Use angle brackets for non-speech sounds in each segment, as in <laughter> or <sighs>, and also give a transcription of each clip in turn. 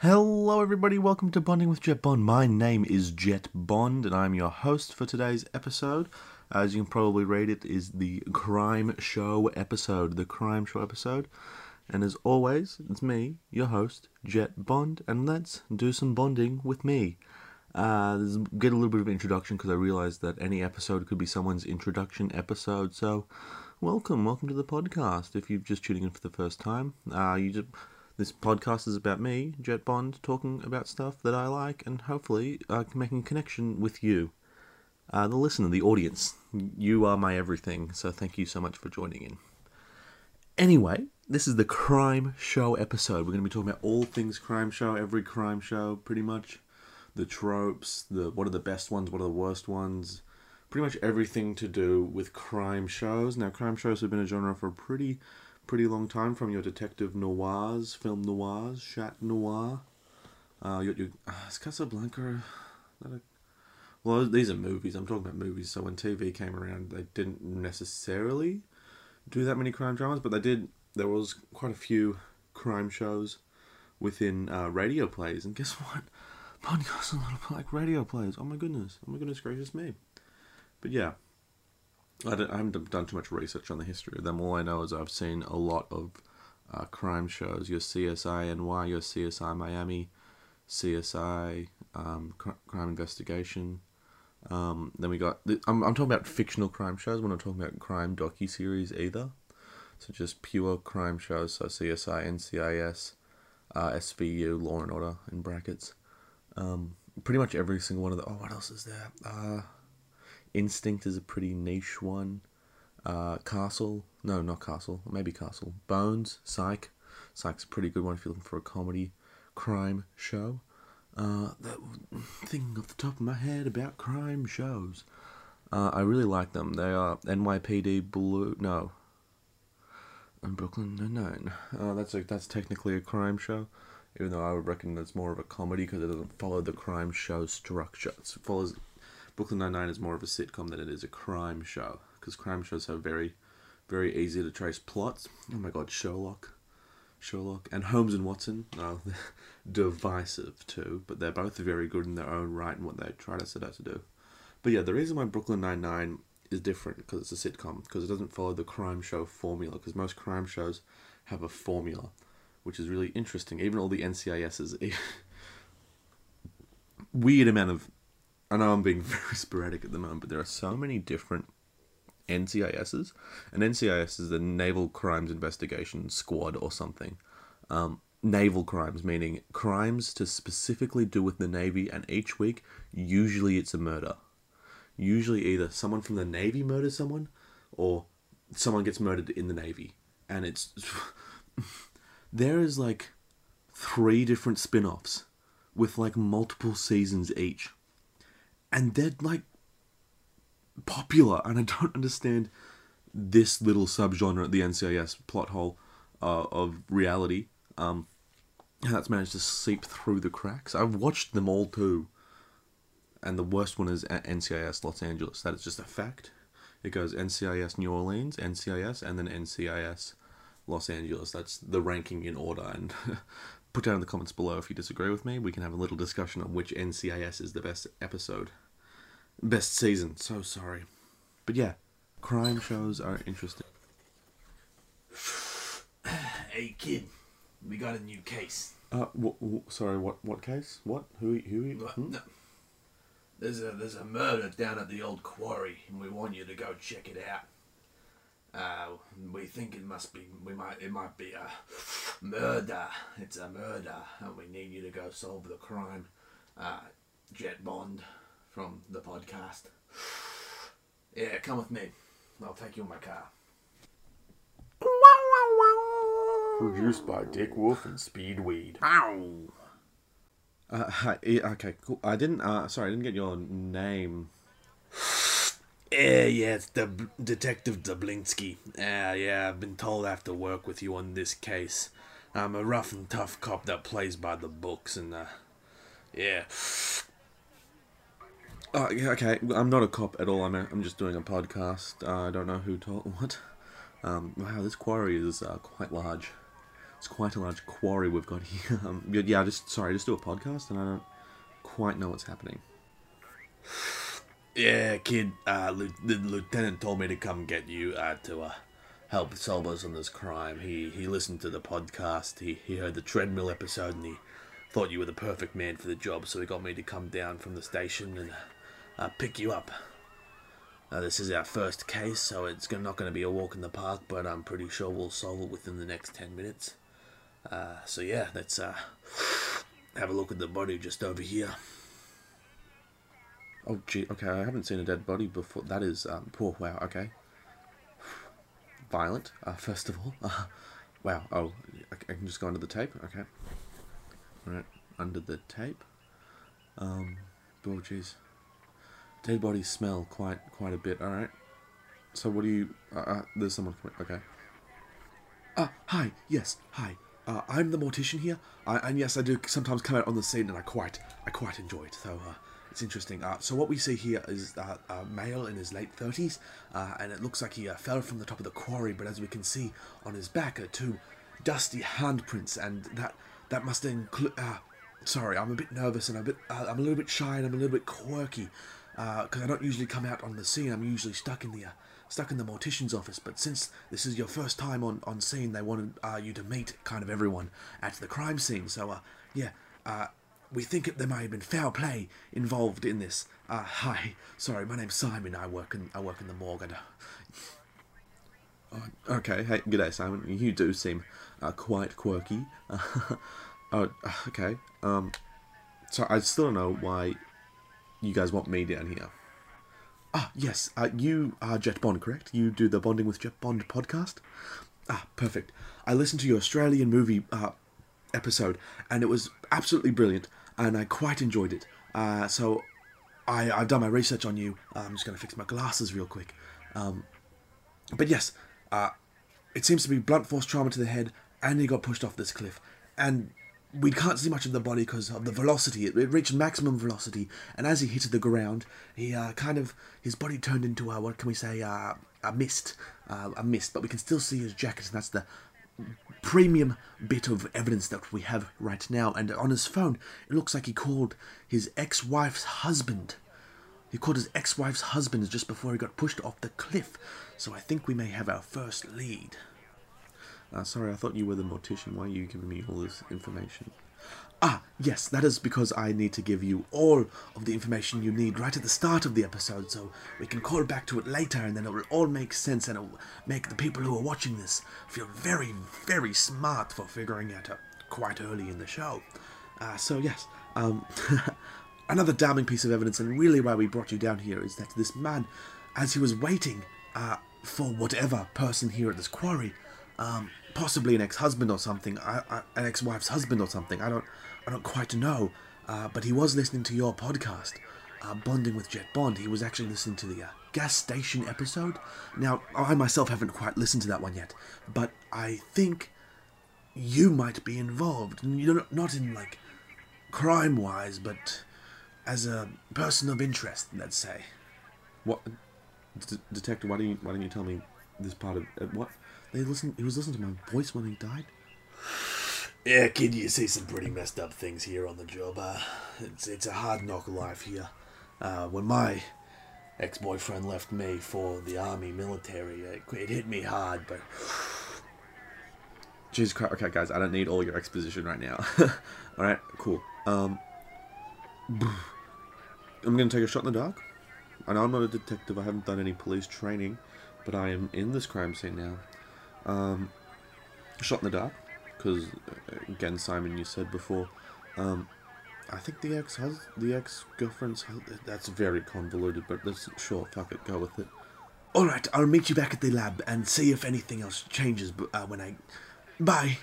Hello, everybody. Welcome to Bonding with Jet Bond. My name is Jet Bond, and I'm your host for today's episode. As you can probably read, it is the Crime Show episode. The Crime Show episode. And as always, it's me, your host, Jet Bond, and let's do some bonding with me. Uh, get a little bit of introduction because I realized that any episode could be someone's introduction episode. So, welcome, welcome to the podcast. If you're just tuning in for the first time, uh, you just this podcast is about me, Jet Bond, talking about stuff that I like, and hopefully uh, making a connection with you, uh, the listener, the audience. You are my everything. So, thank you so much for joining in. Anyway, this is the crime show episode. We're going to be talking about all things crime show, every crime show, pretty much. The tropes, the what are the best ones, what are the worst ones, pretty much everything to do with crime shows. Now, crime shows have been a genre for pretty, pretty long time, from your detective noirs, film noirs, chat noir. Uh, your, your uh, is Casablanca. A, well, these are movies. I'm talking about movies. So when TV came around, they didn't necessarily do that many crime dramas, but they did. There was quite a few crime shows within uh, radio plays, and guess what? <laughs> Podcasts are a lot like radio plays. Oh my goodness! Oh my goodness gracious me! But yeah, I, I haven't done too much research on the history of them. All I know is I've seen a lot of uh, crime shows. Your CSI NY, your CSI Miami, CSI um, cr- Crime Investigation. Um, then we got. I'm, I'm talking about fictional crime shows. We're not talking about crime docu series either. So just pure crime shows. So CSI, NCIS, uh, SVU, Law and Order in brackets. Um, pretty much every single one of the. Oh, what else is there? Uh, Instinct is a pretty niche one. Uh, Castle, no, not Castle, maybe Castle. Bones, Psych. Psych's a pretty good one if you're looking for a comedy crime show. Uh, that thing off the top of my head about crime shows. Uh, I really like them. They are NYPD Blue. No. And Brooklyn Nine-Nine. Uh, that's a, that's technically a crime show, even though I would reckon it's more of a comedy because it doesn't follow the crime show structure. It follows Brooklyn Nine-Nine is more of a sitcom than it is a crime show because crime shows have very, very easy to trace plots. Oh my God, Sherlock. Sherlock and Holmes and Watson are <laughs> divisive too, but they're both very good in their own right and what they try to set out to do. But yeah, the reason why Brooklyn Nine Nine is different because it's a sitcom because it doesn't follow the crime show formula because most crime shows have a formula, which is really interesting. Even all the NCISs, <laughs> weird amount of. I know I'm being <laughs> very sporadic at the moment, but there are so many different NCISs. An NCIS is the Naval Crimes Investigation Squad or something. Um, naval crimes, meaning crimes to specifically do with the Navy, and each week, usually it's a murder. Usually, either someone from the Navy murders someone, or someone gets murdered in the Navy. And it's. <laughs> there is like three different spin offs with like multiple seasons each. And they're like popular, and I don't understand this little subgenre at the NCIS plot hole uh, of reality. Um, how that's managed to seep through the cracks. I've watched them all too, and the worst one is at NCIS Los Angeles. That is just a fact. It goes NCIS New Orleans, NCIS, and then NCIS Los Angeles. That's the ranking in order. And <laughs> put down in the comments below if you disagree with me. We can have a little discussion on which NCIS is the best episode, best season. So sorry, but yeah, crime shows are interesting. <sighs> Hey kid, we got a new case. Uh, w- w- sorry, what what case? What? Who? Who? Hmm? No. There's a there's a murder down at the old quarry, and we want you to go check it out. Uh, we think it must be we might it might be a murder. It's a murder, and we need you to go solve the crime. Uh, Jet Bond from the podcast. Yeah, come with me. I'll take you in my car. Produced by Dick Wolf and Speed Weed. Ow. Uh, hi, okay, cool. I didn't. Uh, sorry, I didn't get your name. Yeah, yeah, it's the Detective Dublinsky. Yeah, yeah, I've been told I have to work with you on this case. I'm a rough and tough cop that plays by the books, and uh, yeah. Uh, yeah, okay. I'm not a cop at all. I'm a, I'm just doing a podcast. Uh, I don't know who told <laughs> what. Um, wow, this quarry is uh, quite large. it's quite a large quarry we've got here. <laughs> Um, yeah, yeah, just sorry, just do a podcast and I don't quite know what's happening. Yeah, kid. Uh, the lieutenant told me to come get you uh, to uh, help solve us on this crime. He he listened to the podcast. He he heard the treadmill episode and he thought you were the perfect man for the job. So he got me to come down from the station and uh, pick you up. Uh, this is our first case, so it's not going to be a walk in the park, but I'm pretty sure we'll solve it within the next ten minutes. Uh, so yeah, let's uh, have a look at the body just over here. Oh, gee, okay, I haven't seen a dead body before. That is, um, poor, wow, okay. Violent, uh, <laughs> first of all. Uh, <laughs> wow, oh, I, I can just go under the tape, okay. Alright, under the tape. Um, oh, jeez. Dead bodies smell quite, quite a bit, alright. So what do you, uh, uh, there's someone, okay. Ah, hi, yes, hi. Uh, I'm the mortician here, uh, and yes, I do sometimes come out on the scene, and I quite, I quite enjoy it. So uh, it's interesting. Uh, so what we see here is a male in his late thirties, uh, and it looks like he uh, fell from the top of the quarry. But as we can see on his back are two dusty handprints, and that that must include. Uh, sorry, I'm a bit nervous, and I'm a bit, uh, I'm a little bit shy, and I'm a little bit quirky, because I don't usually come out on the scene. I'm usually stuck in the. Stuck in the mortician's office, but since this is your first time on, on scene, they wanted you to meet kind of everyone at the crime scene. So, yeah, uh, we think there may have been foul play involved in this. Uh, hi, sorry, my name's Simon. I work in I work in the morgue. I don't- Oh, okay, hey, good day, Simon. You do seem uh, quite quirky. oh, <laughs> okay. Um, so I still don't know why you guys want me down here. Ah, yes. Uh, you are Jet Bond, correct? You do the Bonding with Jet Bond podcast? Ah, perfect. I listened to your Australian movie uh, episode, and it was absolutely brilliant, and I quite enjoyed it. Uh, so I, I've done my research on you. I'm just going to fix my glasses real quick. Um, but yes, uh, it seems to be blunt force trauma to the head, and he got pushed off this cliff. And we can't see much of the body because of the velocity. It, it reached maximum velocity, and as he hit the ground, he uh, kind of his body turned into a what can we say uh, a mist, uh, a mist. But we can still see his jacket, and that's the premium bit of evidence that we have right now. And on his phone, it looks like he called his ex-wife's husband. He called his ex-wife's husband just before he got pushed off the cliff. So I think we may have our first lead. Uh, sorry, I thought you were the mortician. Why are you giving me all this information? Ah, yes, that is because I need to give you all of the information you need right at the start of the episode, so we can call back to it later, and then it will all make sense, and it will make the people who are watching this feel very, very smart for figuring it out quite early in the show. Uh, so yes, um, <laughs> another damning piece of evidence, and really why we brought you down here, is that this man, as he was waiting uh, for whatever person here at this quarry, um, possibly an ex-husband or something, I, I, an ex-wife's husband or something. I don't, I don't quite know. Uh, but he was listening to your podcast, uh, bonding with Jet Bond. He was actually listening to the uh, gas station episode. Now, I myself haven't quite listened to that one yet, but I think you might be involved. You're not- in like crime-wise, but as a person of interest, let's say. What, D- detective? Why don't you why don't you tell me this part of uh, what they listen? He was listening to my voice when he died. Yeah, kid, you see some pretty messed up things here on the job. Uh, it's it's a hard knock life here. Uh, when my ex-boyfriend left me for the army military, it, it hit me hard. But Jesus Christ. Okay, guys, I don't need all your exposition right now. <laughs> all right, cool. Um, <sniffs> I'm gonna take a shot in the dark. I know I'm not a detective. I haven't done any police training, but I am in this crime scene now. Um, shot in the dark, because again, Simon, you said before. Um, I think the ex has the ex girlfriend's. That's very convoluted, but let's sure, fuck it, go with it. All right, I'll meet you back at the lab and see if anything else changes. Uh, when I, bye.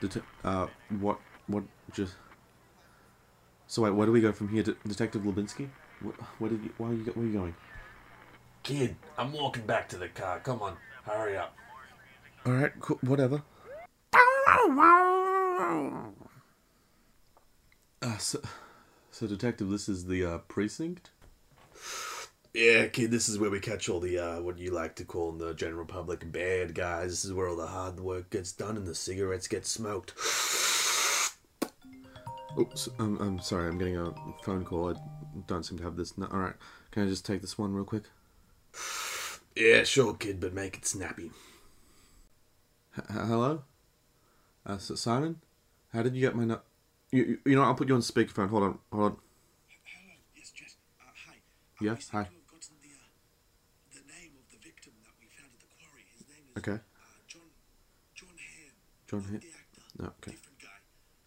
Det- uh, what? What? Just. So wait, where do we go from here? De- Detective Lubinsky? Where did you? Why are you? Where are you going? kid, I'm walking back to the car. Come on, hurry up. All right, cool, whatever. Uh, so, so detective, this is the uh, precinct. Yeah, kid, this is where we catch all the, uh, what you like to call in the general public, bad guys. This is where all the hard work gets done and the cigarettes get smoked. Oops, I'm, I'm sorry, I'm getting a phone call. I don't seem to have this. No, Alright, can I just take this one real quick? Yeah, sure, kid, but make it snappy. H- hello? Uh, S- Simon? How did you get my no- you, you, you know, I'll put you on speakerphone. Hold on, hold on. Hello, yes, Jess. Uh, hi. Yeah, we seem hi. to have gotten the, uh, the name of the victim that we found at the quarry. His name is Okay. uh, John John Ham. John not Ham- the actor. No, okay. Different guy.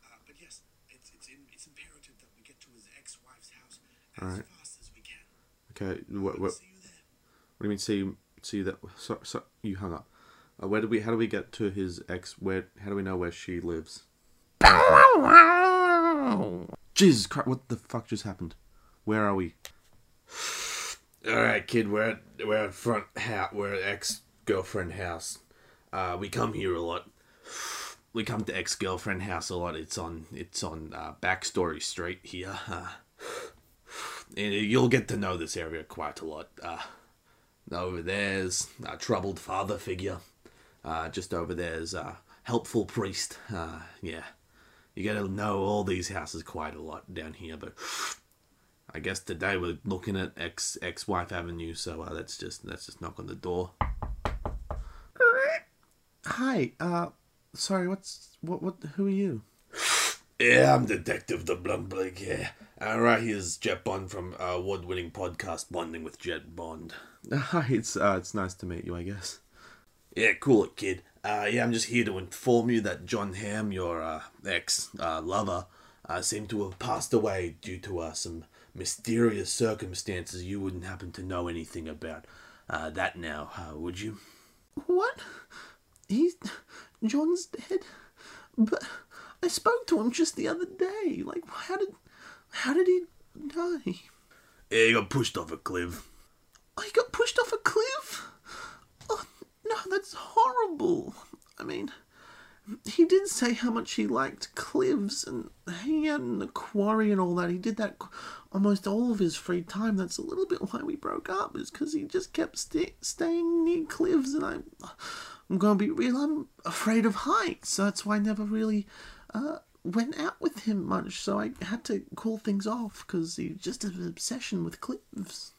Uh, but yes, it's it's in, it's imperative that we get to his ex-wife's house as Alright. fast as we can. Okay, what, what, see you there. What do you mean? See, see that? So, so you hung up. Uh, where do we? How do we get to his ex? Where? How do we know where she lives? Jesus Christ! What the fuck just happened? Where are we? Alright, kid, we're at, we're at front house, we're at ex-girlfriend house. Uh, we come here a lot. We come to ex-girlfriend house a lot. It's on, it's on, uh, Backstory Street here. Uh, <laughs> and you'll get to know this area quite a lot. Uh, over there's a troubled father figure. Uh, just over there's a helpful priest. Uh, yeah. You get to know all these houses quite a lot down here, but I guess today we're looking at ex ex wife avenue, so uh, let's just let's just knock on the door. Hi. Uh, sorry. What's what? What? Who are you? Yeah, I'm Detective the Blumblake. Yeah, uh, right here's Jet Bond from uh, award-winning podcast Bonding with Jet Bond. Hi. <laughs> It's uh, it's nice to meet you. I guess. Yeah, cool it, kid. Uh, yeah, I'm just here to inform you that John Ham, your uh, ex uh, lover, uh, seemed to have passed away due to uh, some mysterious circumstances you wouldn't happen to know anything about. Uh, that now, uh, would you? What? He's John's dead. But I spoke to him just the other day. Like, how did how did he die? Yeah, he got pushed off a cliff. Oh, he got pushed off a cliff. Oh no, that's horrible. I mean, he did say how much he liked cliffs and hanging out in the quarry and all that. He did that almost all of his free time. That's a little bit why we broke up, is because he just kept sta staying near cliffs. And I'm, I'm gonna be real. I'm afraid of heights, so that's why I never really uh, went out with him much. So I had to call things off because he just had an obsession with cliffs.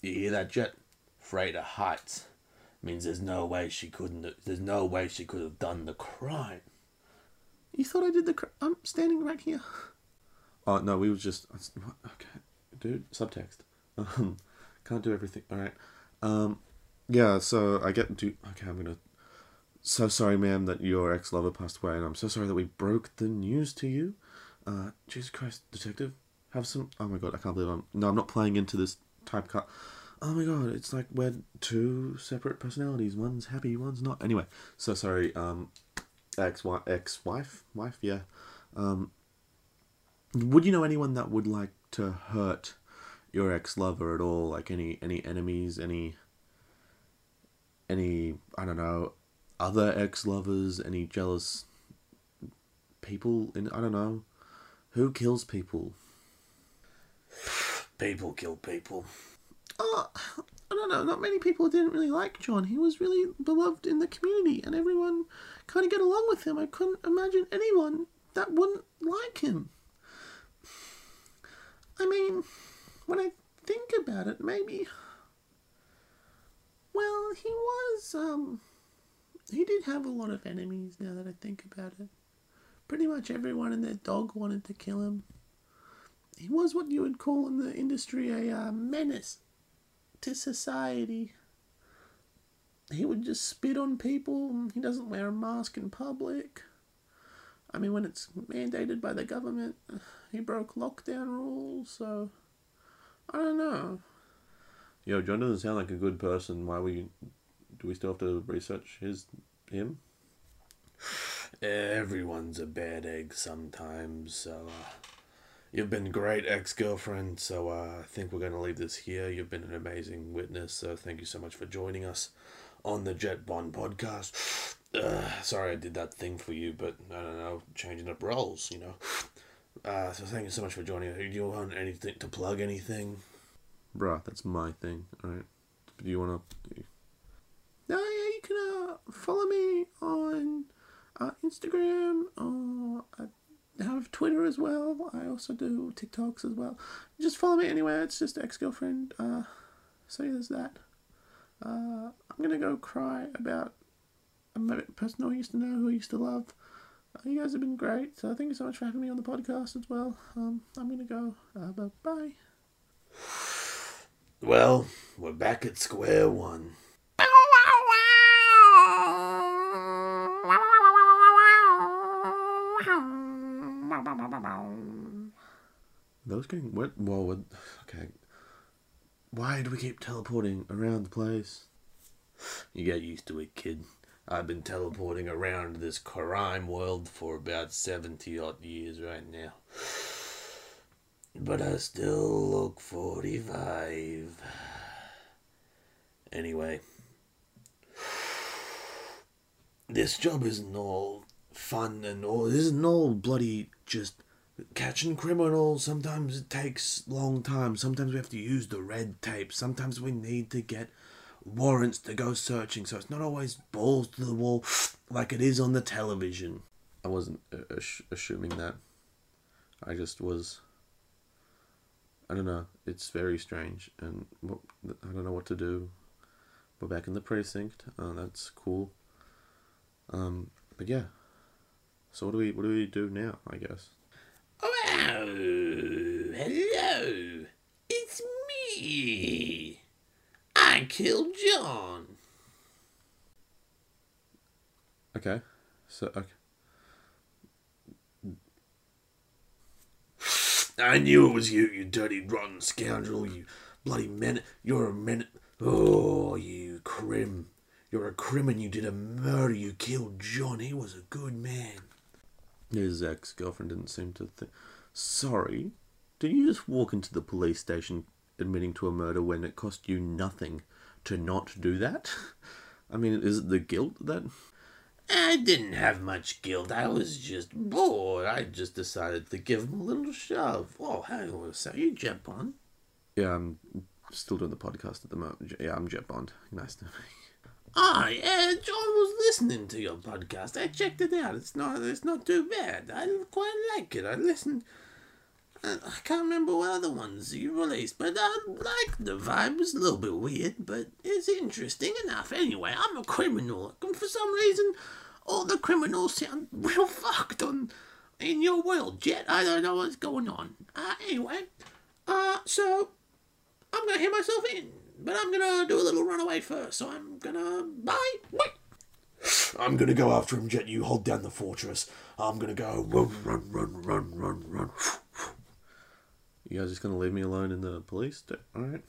You hear that, Jet? Afraid of heights. Means there's no way she couldn't. There's no way she could have done the crime. You thought I did the. Cr- I'm standing right here. <laughs> Oh no, we was just okay, dude. Subtext. <laughs> Um, can't do everything. All right. Um, yeah. So I get to. Okay, I'm gonna. So sorry, ma'am, that your ex lover passed away, and I'm so sorry that we broke the news to you. Uh, Jesus Christ, detective, have some. Oh my god, I can't believe I'm. No, I'm not playing into this type cut. Oh my god, it's like we're two separate personalities. One's happy, one's not. Anyway, so sorry. Um, ex wife, ex wife wife yeah. Um, would you know anyone that would like to hurt your ex lover at all? Like any any enemies, any any I don't know, other ex lovers, any jealous people in I don't know. Who kills people? <sighs> People kill people. Oh, I don't know. Not many people didn't really like John. He was really beloved in the community, and everyone kind of get along with him. I couldn't imagine anyone that wouldn't like him. I mean, when I think about it, maybe. Well, he was. Um, he did have a lot of enemies. Now that I think about it, pretty much everyone and their dog wanted to kill him. He was what you would call in the industry a uh, menace to society. He would just spit on people. He doesn't wear a mask in public. I mean, when it's mandated by the government, he broke lockdown rules, so. I don't know. Yo, John doesn't sound like a good person. Why we. Do we still have to research his. him? Everyone's a bad egg sometimes. So, uh, you've been great ex girlfriend. So, uh, I think we're going to leave this here. You've been an amazing witness. So, thank you so much for joining us on the Jet Bond podcast. <sighs> Uh, sorry I did that thing for you, but I don't know, changing up roles, you know. Uh, so, thank you so much for joining us. Do you want anything to plug anything? bruh, that's my thing. All right. Do you want to? Can uh, follow me on uh, Instagram or I have Twitter as well. I also do TikToks as well. Just follow me anywhere. It's just ex girlfriend. Uh, so there's that. Uh, I'm gonna go cry about a person I used to know who I used to love. Uh, you guys have been great. So thank you so much for having me on the podcast as well. Um, I'm gonna go. Uh, bye bye. Well, we're back at square one. Those getting what? Well, what? Okay. Why do we keep teleporting around the place? You get used to it, kid. I've been teleporting around this crime world for about 70 odd years right now. But I still look 45. Anyway, this job isn't all fun and all. This isn't all bloody just catching criminals. Sometimes it takes long time. Sometimes we have to use the red tape. Sometimes we need to get warrants to go searching. So it's not always balls to the wall like it is on the television. I wasn't uh, assuming that. I just was. I don't know. It's very strange, and I don't know what to do. We're back in the precinct. Oh, that's cool. Um, but yeah. So what do we what do we do now? I guess. Oh, hello! It's me. I killed John. Okay. So okay. I knew it was you, you dirty, rotten scoundrel, you bloody men. You're a men. Oh, you crim. You're a crim and you did a murder. You killed John. He was a good man. His ex girlfriend didn't seem to think. Sorry? Did you just walk into the police station admitting to a murder when it cost you nothing to not do that? <laughs> I mean, is it the guilt that I didn't have much guilt. I was just bored. I just decided to give him a little shove. Oh, hang on a second. You Jet Bond? Yeah, I'm still doing the podcast at the moment. Yeah, I'm Jet Bond. Nice to meet you. Ah, yeah, John was listening to your podcast. I checked it out. It's not, it's not too bad. I quite like it. I listened. I can't remember what other ones you released, but I like the vibe. It's a little bit weird, but it's interesting enough. Anyway, I'm a criminal, and for some reason, all the criminals sound real <laughs> fucked on in your world, Jet. I don't know what's going on. Uh, anyway, uh, so I'm gonna hear myself in, but I'm gonna do a little runaway first. So I'm gonna bye. Wait. I'm gonna go after him, Jet. You hold down the fortress. I'm gonna go run, run, run, run, run, run. You guys just gonna leave me alone in the police? Sta- All right.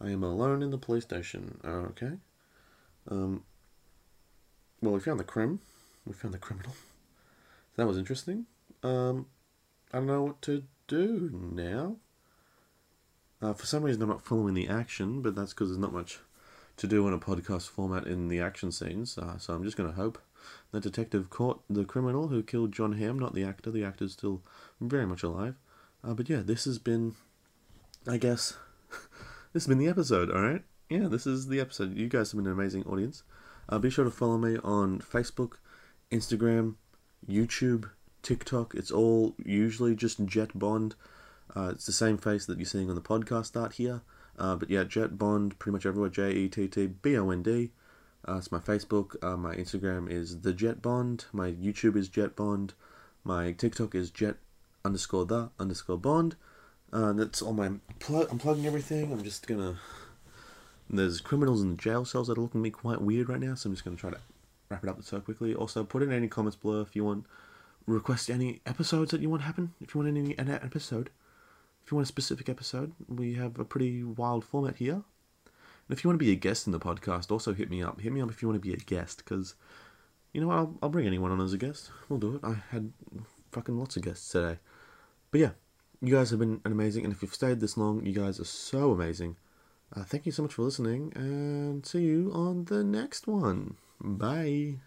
I am alone in the police station. Okay. Um. Well, we found the crim. We found the criminal. That was interesting. Um, I don't know what to do now. Uh, for some reason, I'm not following the action, but that's because there's not much to do in a podcast format in the action scenes. Uh, so I'm just going to hope the detective caught the criminal who killed John Hamm, not the actor. The actor's still very much alive. Uh, but yeah, this has been, I guess, <laughs> this has been the episode, alright? Yeah, this is the episode. You guys have been an amazing audience. Uh, be sure to follow me on Facebook, Instagram, YouTube, TikTok. It's all usually just Jet Bond. Uh, it's the same face that you're seeing on the podcast art here. Uh, but yeah, Jet Bond, pretty much everywhere. J E T T B O N D. Uh, it's my Facebook. Uh, my Instagram is the Jet Bond. My YouTube is Jet Bond. My TikTok is Jet underscore the underscore Bond. Uh, that's all my plug. I'm plugging everything. I'm just gonna. There's criminals in the jail cells that are looking at me quite weird right now, so I'm just gonna try to wrap it up so quickly. Also, put in any comments below if you want request any episodes that you want happen. If you want any an episode, if you want a specific episode, we have a pretty wild format here. And if you want to be a guest in the podcast, also hit me up. Hit me up if you want to be a guest, because you know I'll I'll bring anyone on as a guest. We'll do it. I had fucking lots of guests today. But yeah, you guys have been amazing, and if you've stayed this long, you guys are so amazing. Uh, thank you so much for listening, and see you on the next one. Bye.